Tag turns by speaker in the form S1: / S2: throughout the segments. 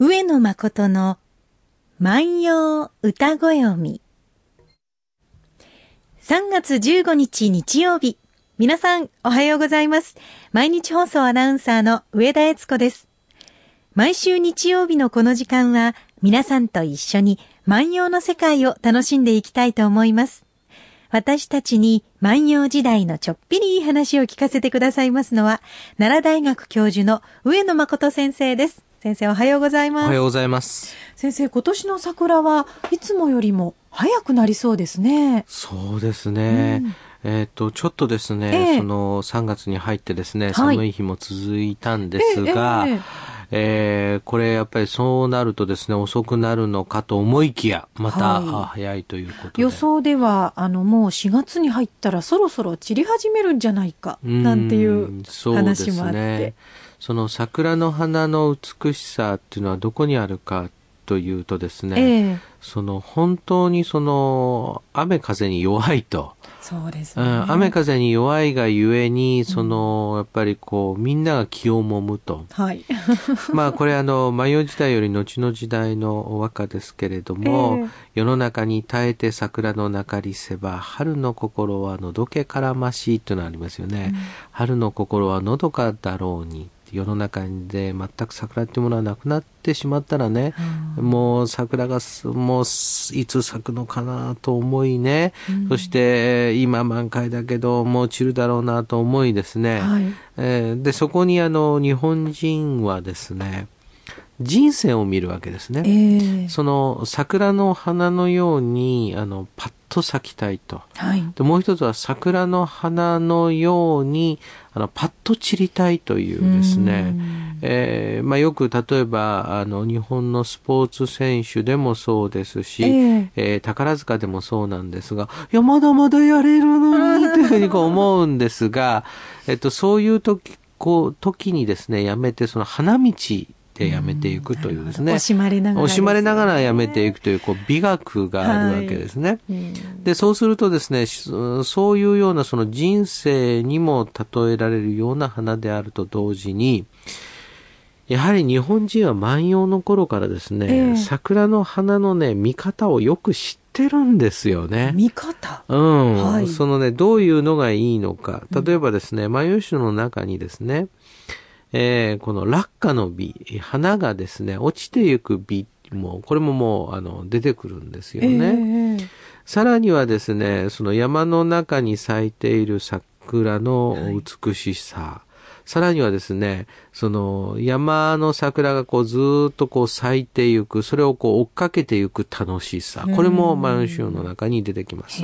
S1: 上野誠の万葉歌ご読み。3月15日日曜日。皆さん、おはようございます。毎日放送アナウンサーの上田悦子です。毎週日曜日のこの時間は、皆さんと一緒に万葉の世界を楽しんでいきたいと思います。私たちに万葉時代のちょっぴりいい話を聞かせてくださいますのは、奈良大学教授の上野誠先生です。先生おはようございます。
S2: おはようございます。
S1: 先生、今年の桜はいつもよりも早くなりそうですね。
S2: そうですね。うん、えっ、と、ちょっとですね、えー、その3月に入ってですね、寒い日も続いたんですが、えーえーえー、これやっぱりそうなるとですね、遅くなるのかと思いきや、また、はい、早いということで。
S1: 予想では、あの、もう4月に入ったらそろそろ散り始めるんじゃないか、なんていう話もあって。
S2: その桜の花の美しさっていうのはどこにあるかというとですね、えー、その本当にその雨風に弱いと。
S1: そうですね、
S2: うん、雨風に弱いがゆえに、その、やっぱりこう、みんなが気をもむと。
S1: はい。
S2: まあ、これあの、万葉時代より後の時代の和歌ですけれども、えー、世の中に耐えて桜の中りせば、春の心はのどけからましいというのがありますよね。うん、春の心はのどかだろうに。世の中で全く桜っていうものはなくなってしまったらね、うん、もう桜がもういつ咲くのかなと思いね、うん、そして今満開だけどもう散るだろうなと思いですね、はい、えー、でそこにあの日本人はですね人生を見るわけですね。えー、その桜の花のようにあのパッと咲きたいと。はい、でもう一つは桜の花のようにあのパッと散りたいというですね、えー、まあ、よく例えばあの日本のスポーツ選手でもそうですし、えー、えー、宝塚でもそうなんですが、いや、まだまだやれるのにというふうにこう思うんですが、えっと、そういう時、こう、時にですね、やめて、その花道でやめていくというですね。惜
S1: しまれなが
S2: ら、ね、惜しまれながらやめていくという、こう、美学があるわけですね。はい、で、そうするとですね、そういうようなその人生にも例えられるような花であると同時に、やはり日本人は万葉の頃からですね、えー、桜の花のね、見方をよく知ってるんですよね。
S1: 見方？
S2: うん、はい。そのね、どういうのがいいのか。例えばですね、万葉集の中にですね、えー、この落下の美、花がですね、落ちていく美も、これももう、あの、出てくるんですよね。えー、さらにはですね、その山の中に咲いている桜の美しさ、はいさらにはですね、その山の桜がこうずっとこう咲いていく、それをこう追っかけていく楽しさ。これもマンションの中に出てきます。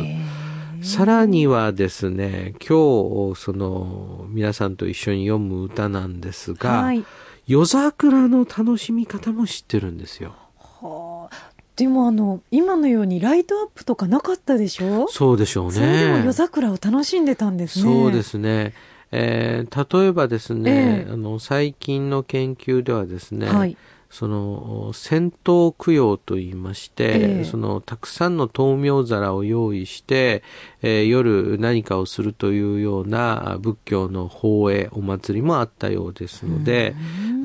S2: さらにはですね、今日、その、皆さんと一緒に読む歌なんですが、はい、夜桜の楽しみ方も知ってるんですよ。は
S1: あ、でもあの、今のようにライトアップとかなかったでしょ？
S2: そうでしょうね。そ
S1: れでも夜桜を楽しんでたんです
S2: ね。そうですね。えー、例えばですね、えー、あの、最近の研究ではですね、はいその戦闘供養といいまして、えー、そのたくさんの灯明皿を用意して、えー、夜何かをするというような仏教の法営お祭りもあったようですので、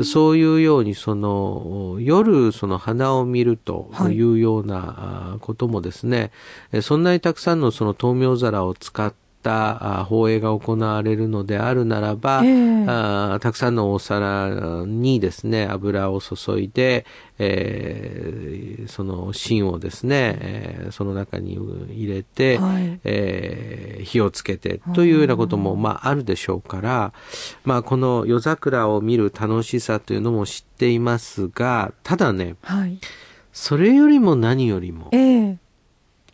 S2: そういうようにその夜その花を見るとい。うようなこともですね、はい、そんなにたくさんのその灯明皿を使ってった放映が行われるのであるならば、えー、あたくさんのお皿にですね、油を注いで、えー、その芯をですね、えー、その中に入れて、はい、えー、火をつけてというようなことも、まあ、あるでしょうから、まあ、この夜桜を見る楽しさというのも知っていますが、ただね、はい、それよりも何よりも、えー、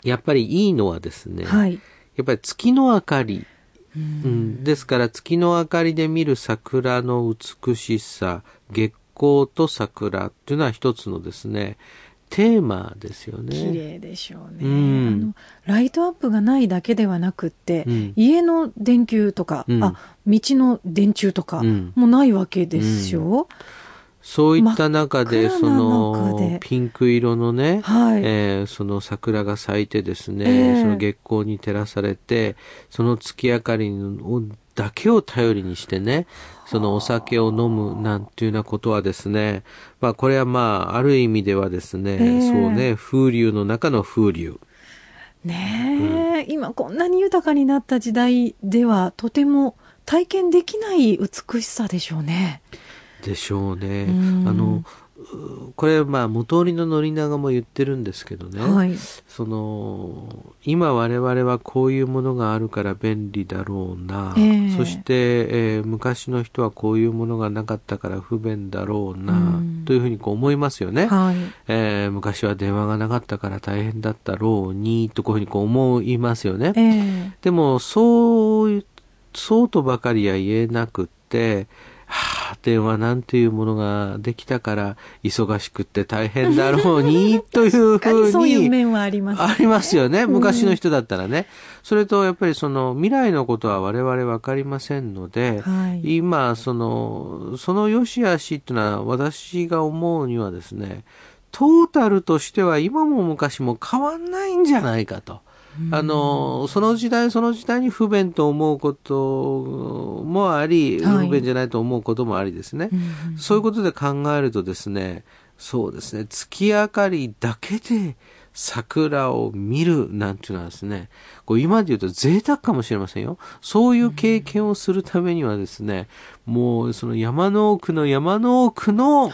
S2: やっぱりいいのはですね、はいやっぱり月の明かり、うん、ですから月の明かりで見る桜の美しさ、月光と桜っていうのは一つのですね、テーマですよね。
S1: 綺麗でしょうね、うん、あの。ライトアップがないだけではなくって、うん、家の電球とか、うん、あ、道の電柱とかもないわけですよ。
S2: そういった中で、その、ピンク色のね、はい、えー、その桜が咲いてですね、えー、その月光に照らされて、その月明かりだけを頼りにしてね、そのお酒を飲むなんていうようなことはですね、まあこれはまあある意味ではですね、えー、そうね、風流の中の風流。
S1: ねえ、うん、今こんなに豊かになった時代ではとても体験できない美しさでしょうね。
S2: でしょうね。あのこれまあ元織の宣長も言ってるんですけどね、はい、その今我々はこういうものがあるから便利だろうな、えー、そして、えー、昔の人はこういうものがなかったから不便だろうな、うん、というふうにこう思いますよね、はい、えー、昔は電話がなかったから大変だったろうにとこういうふうにこう思いますよね、えー、でもそうそうとばかりは言えなくってはあ、電話なんていうものができたから忙しくって大変だろうに、というふうに。
S1: そういう面はあります、
S2: ね、ありますよね。昔の人だったらね。うん、それとやっぱりその未来のことは我々わかりませんので、はい、今、その、その良し悪しっていうのは私が思うにはですね、トータルとしては今も昔も変わんないんじゃないかと。あの、その時代その時代に不便と思うこともあり、不便じゃないと思うこともありですね。そういうことで考えるとですね、そうですね、月明かりだけで桜を見るなんていうのはですね、こう今で言うと贅沢かもしれませんよ。そういう経験をするためにはですね、もうその山の奥の山の奥の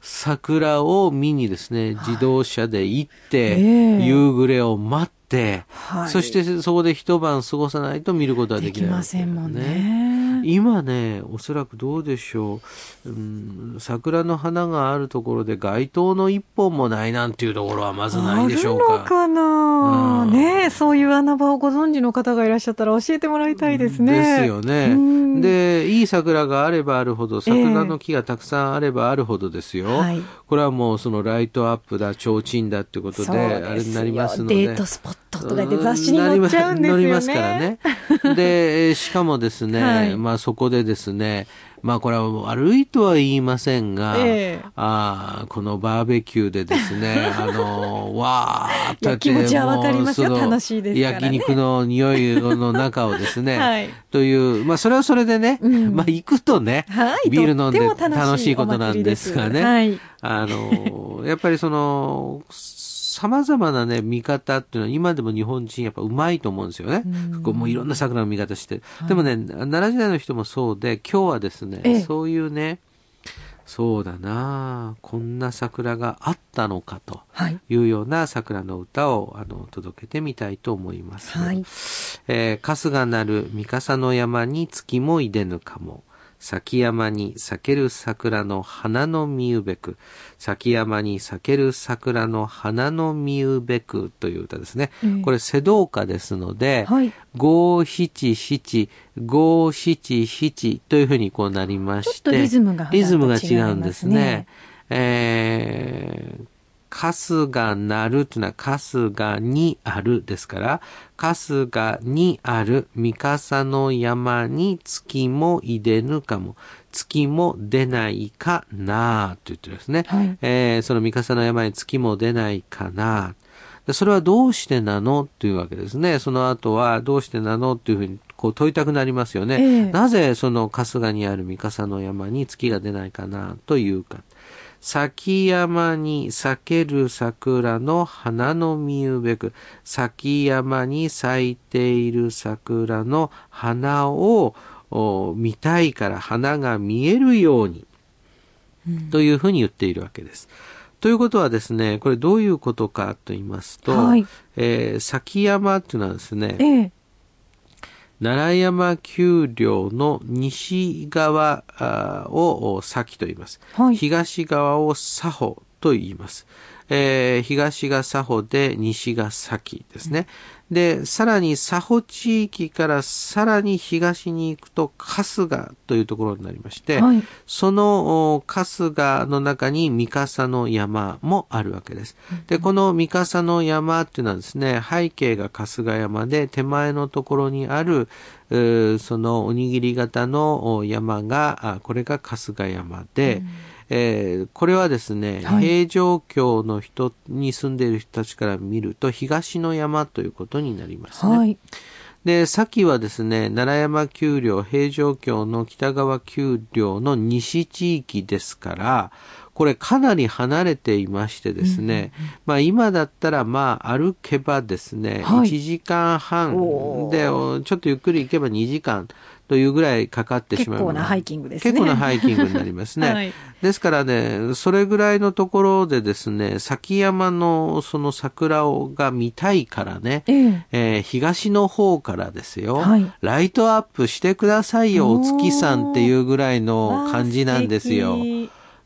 S2: 桜を見にですね、自動車で行って、夕暮れを待って、はい、そしてそこで一晩過ごさないと見ることはできない、
S1: できませんもんね。
S2: 今ね、おそらくどうでしょう、うん、桜の花があるところで街灯の一本もないなんていうところはまずないでしょうか。ある
S1: のかな、うん、ねそういう穴場をご存知の方がいらっしゃったら教えてもらいたいですね。
S2: ですよね。で、いい桜があればあるほど、桜の木がたくさんあればあるほどですよ。えーはい、これはもうそのライトアップだ、提灯だってことで、あれになりますので。
S1: デートスポットとかで雑誌に載っちゃうんですよね。載りますからね。
S2: で、しかもですね、はい、まあそこでですね、まあこれは悪いとは言いませんが、えー、あこのバーベキューでですね、あの、わ
S1: ーって気持ちはわかりますよ、楽しいです
S2: ね、焼肉の匂いの中をですね、はい、という、まあそれはそれでね、うん、まあ行くとね、はい、ビール飲んで楽しいことなんですがね、はい、あの、やっぱりその、様々なね、見方っていうのは今でも日本人やっぱうまいと思うんですよね。こうもういろんな桜の見方して。はい、でもね、奈良時代の人もそうで、今日はですね、ええ、そういうね、そうだなこんな桜があったのかというような桜の歌をあの届けてみたいと思います。はい、えー、春日なる三笠の山に月もいでぬかも。崎山に咲ける桜の花の見うべく、崎山に咲ける桜の花の見うべくという歌ですね。うん、これ、瀬戸歌ですので、五七七、五七七というふうにこうなりまして、
S1: リズムが、
S2: リズムが違うんですね。えー春日なるというのは春日にあるですから、春日にある三笠の山に月もいでぬかも、月も出ないかなと言ってるんですね。はい、えー、その三笠の山に月も出ないかなそれはどうしてなのっていうわけですね。その後はどうしてなのっていうふうにこう問いたくなりますよね。えー、なぜその春日にある三笠の山に月が出ないかなというか。崎山に咲ける桜の花の見うべく、崎山に咲いている桜の花を見たいから花が見えるように、というふうに言っているわけです。ということはですね、これどういうことかと言いますと、はい、えー、崎山っていうのはですね、ええ奈良山丘陵の西側を先と言います。はい、東側を佐保と言います。えー、東が佐保で西が先ですね。で、さらに佐保地域からさらに東に行くと春日というところになりまして、はい、その春日の中に三笠の山もあるわけです。で、この三笠の山っていうのはですね、背景が春日山で手前のところにある、そのおにぎり型の山が、これが春日山で、うんえー、これはですね、はい、平城京の人に住んでいる人たちから見ると東の山ということになりますね。はいで、先はですね、奈良山丘陵、平城京の北川丘陵の西地域ですから、これかなり離れていましてですね、うんうんうん、まあ今だったらまあ歩けばですね、はい、1時間半で、ちょっとゆっくり行けば2時間というぐらいかかってしまう。
S1: 結構なハイキングですね。
S2: 結構なハイキングになりますね。はい、ですからね、それぐらいのところでですね、崎山のその桜をが見たいからね、えー、えー、東の方からですよ、はい、ライトアップしてくださいよ、お月さんっていうぐらいの感じなんですよ。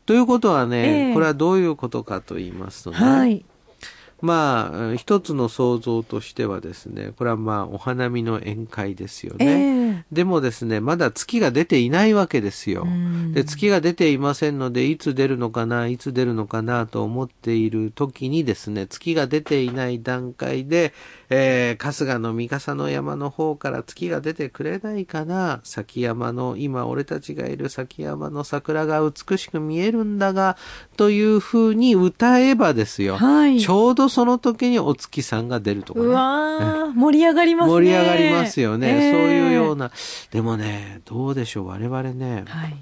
S2: ということはね、えー、これはどういうことかと言いますとね、はいまあ、一つの想像としてはですね、これはまあ、お花見の宴会ですよね。えー、でもですね、まだ月が出ていないわけですよ。で、月が出ていませんので、いつ出るのかな、いつ出るのかなと思っている時にですね、月が出ていない段階で、えー、春日の三笠の山の方から月が出てくれないかな、崎山の、今俺たちがいる崎山の桜が美しく見えるんだが、というふうに歌えばですよ。はい、ちょうどその時にお月さんが出るとかね。う
S1: わ盛り上がりますね。
S2: 盛り上がりますよね。えー、そういうような。でもね、どうでしょう、我々ね。はい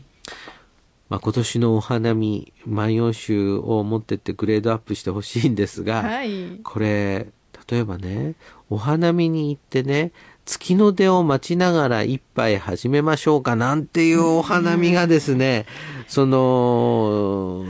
S2: まあ、今年のお花見、万葉集を持ってってグレードアップしてほしいんですが、はい、これ、例えばね、お花見に行ってね、月の出を待ちながら一杯始めましょうかなんていうお花見がですね、その、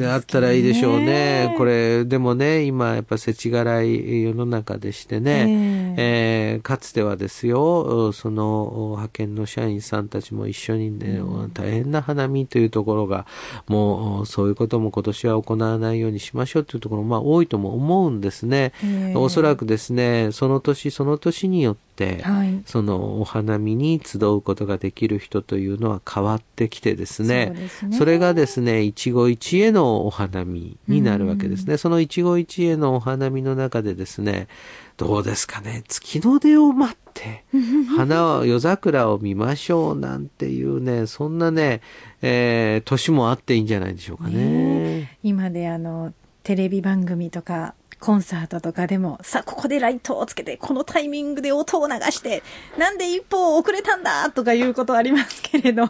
S2: あったらいいでしょうね。これ、でもね、今やっぱ世知辛い世の中でしてね、えー、えー、かつてはですよ、その派遣の社員さんたちも一緒にね、うん、大変な花見というところが、もうそういうことも今年は行わないようにしましょうというところ、まあ多いとも思うんですね。おそらくですね、その年その年によって、はい、そのお花見に集うことができる人というのは変わってきてですね、そ、ね、れがですね、一期一会のお花見になるわけですね。その一期一会のお花見の中でですね、どうですかね、月の出を待って、花を、夜桜を見ましょうなんていうね、そんなね、えー、年もあっていいんじゃないでしょうかね。ね
S1: 今であの、テレビ番組とか、コンサートとかでも、さあ、ここでライトをつけて、このタイミングで音を流して、なんで一歩遅れたんだとかいうことありますけれど。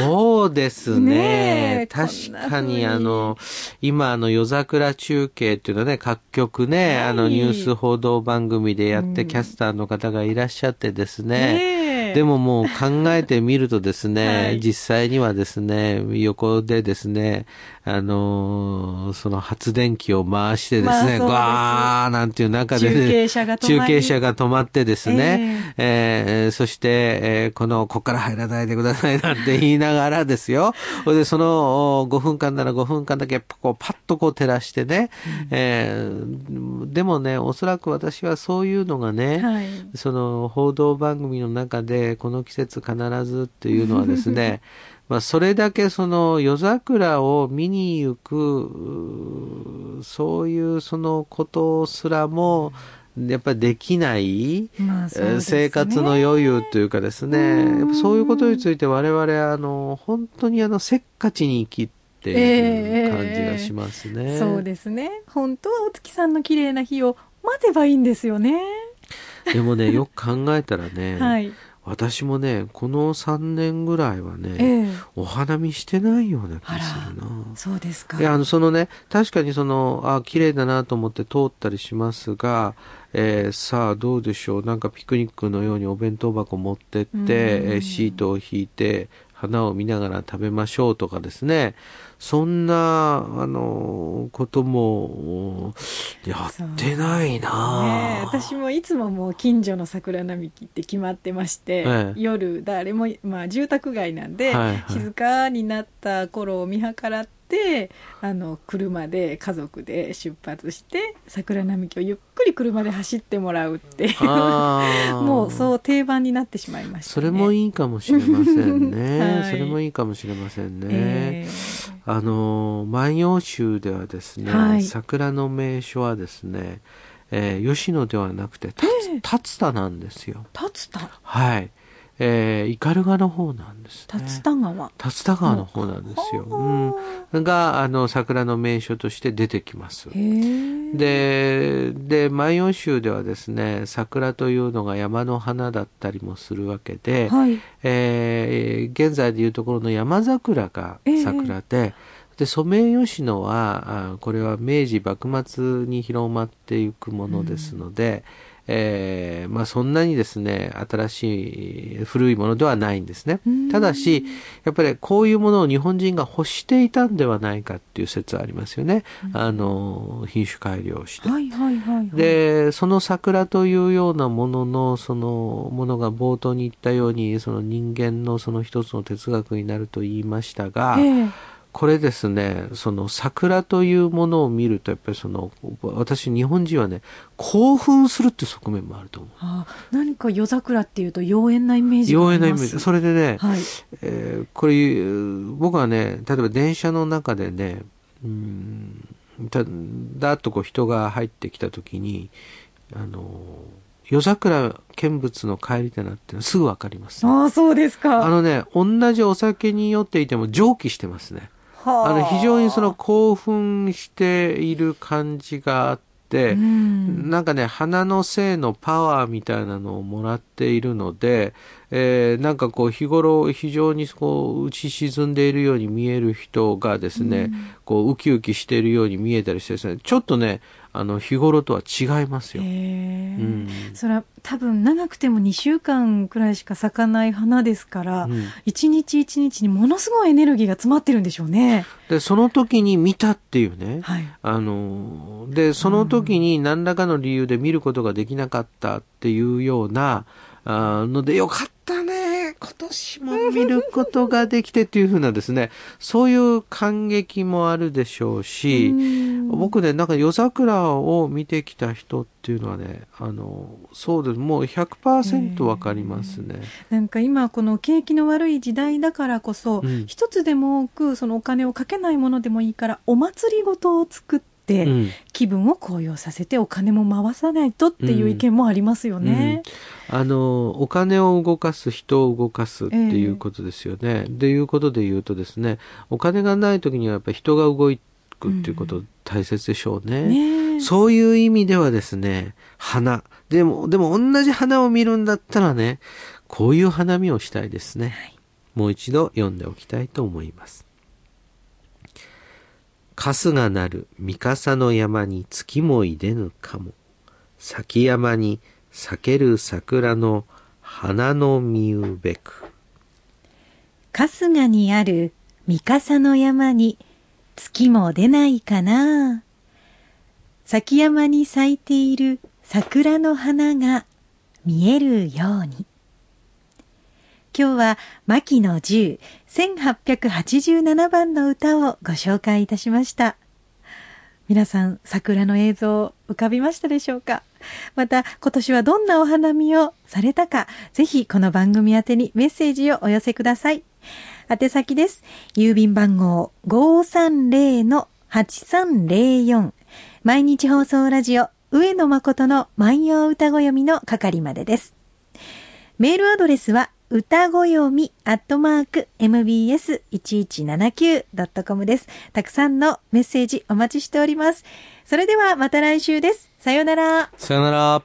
S2: そうですね。ね確かにあの、今あの夜桜中継っていうのはね、各局ね、はい、あのニュース報道番組でやって、キャスターの方がいらっしゃってですね、ねでももう考えてみるとですね、はい、実際にはですね、横でですね、あのー、その発電機を回してですね、まあ、ーなんていう中で、ね、中継車が中継車が止まってですね、えー、えー、そして、えー、この、ここから入らないでくださいなんて言いながらですよ。それで、その5分間なら5分間だけ、こう、パッとこう照らしてね、うん、えー、でもね、おそらく私はそういうのがね、はい、その報道番組の中で、この季節必ずっていうのはですね、まあ、それだけその夜桜を見に行く、そういうそのことすらも、やっぱりできない、まあね、生活の余裕というかですね、そういうことについて我々、あの、本当にあの、せっかちに生きている感じがしますね、
S1: えー、そうですね。本当はお月さんの綺麗な日を待てばいいんですよね。
S2: でもね、よく考えたらね、はい私もねこの3年ぐらいはね、えー、お花見してないような気するな。
S1: そうですか。
S2: いやあのそのね確かにそのあ綺麗だなと思って通ったりしますが、えー、さあどうでしょう。なんかピクニックのようにお弁当箱持ってって、えシートを引いて花を見ながら食べましょうとかですね。そんな、あの、ことも、やってないな、
S1: ね、私もいつももう近所の桜並木って決まってまして、ええ、夜誰も、まあ住宅街なんで、はいはい、静かになった頃を見計らって、あの車で家族で出発して桜並木をゆっくり車で走ってもらうっていう。もうそう定番になってしまいました、ね、
S2: それもいいかもしれませんね、はい、それもいいかもしれませんね、えー、あの万葉集ではですね、はい、桜の名所はですねえー、吉野ではなくて、竜田なんですよ。
S1: 竜田。
S2: はい。えー、斑鳩の方なんですね。
S1: 竜田川。
S2: 竜田川の方なんですよ。うん。が、あの、桜の名所として出てきます。で、で、万葉集ではですね、桜というのが山の花だったりもするわけで、はい、えー、現在でいうところの山桜が桜で、で、ソメイヨシノは、あこれは明治幕末に広まっていくものですので、うんえー、まあそんなにですね、新しい、古いものではないんですね。ただし、やっぱりこういうものを日本人が欲していたんではないかっていう説はありますよね。あの、品種改良して。はいはいはい、はい、で、その桜というようなものの、そのものが冒頭に言ったように、その人間のその一つの哲学になると言いましたが、えーこれですね、その桜というものを見ると、やっぱりその、私日本人はね、興奮するっていう側面もあると思う。あ
S1: 何か夜桜っていうと妖艶なイメージが
S2: 妖艶なイメージ。それでね、はい、えー、これ、僕はね、例えば電車の中でね、うん、だだっとこう人が入ってきた時に、あの、夜桜見物の帰り手なってすぐわかります、
S1: ね、ああ、そうですか。
S2: あのね、同じお酒に酔っていても蒸気してますね。あ。の非常にその興奮している感じがあって、うん、なんかね、花の性のパワーみたいなのをもらっているので、えー、なんかこう日頃非常にこう打ち沈んでいるように見える人がですね、うん、こうウキウキしているように見えたりしてですね、ちょっとね、あの日頃とは違いますよ。うん、
S1: それは多分長くても2週間くらいしか咲かない花ですから、うん、一日一日にものすごいエネルギーが詰まってるんでしょうね。
S2: でその時に見たっていうね、はい、あのでその時に何らかの理由で見ることができなかったっていうような、あのでよかったね。今年も見ることができてっていうふうなですねそういう感激もあるでしょうし僕ねなんか夜桜を見てきた人っていうのはねあのそうです。もう100%わかりますね、
S1: なんか今この景気の悪い時代だからこそ、うん、一つでも多くそのお金をかけないものでもいいからお祭りごとを作って、気分を高揚させてお金も回さないとっていう意見もありますよね。
S2: うんうん、あのお金を動かす人を動かすっていうことですよね。と、えー、いうことで言うとですねお金がない時にはやっぱり人が動くっていうこと大切でしょうねうんね、そういう意味ではですね花でもでも同じ花を見るんだったらねこういう花見をしたいですね。はい、もう一度読んでおきたいと思います。春がなる三笠の山に月もいでぬかも。咲山に咲ける桜の花の見うべく。
S1: 春日にある三笠の山に月も出ないかな。咲山に咲いている桜の花が見えるように。今日は牧野十1887番の歌をご紹介いたしました。皆さん、桜の映像浮かびましたでしょうか？また、今年はどんなお花見をされたか、ぜひこの番組宛てにメッセージをお寄せください。宛先です。郵便番号530-8304毎日放送ラジオ上野誠の万葉歌子読みの係までです。メールアドレスは歌ご読みアットマーク mbs1179.com です。たくさんのメッセージお待ちしております。それではまた来週です。さよなら。
S2: さよなら。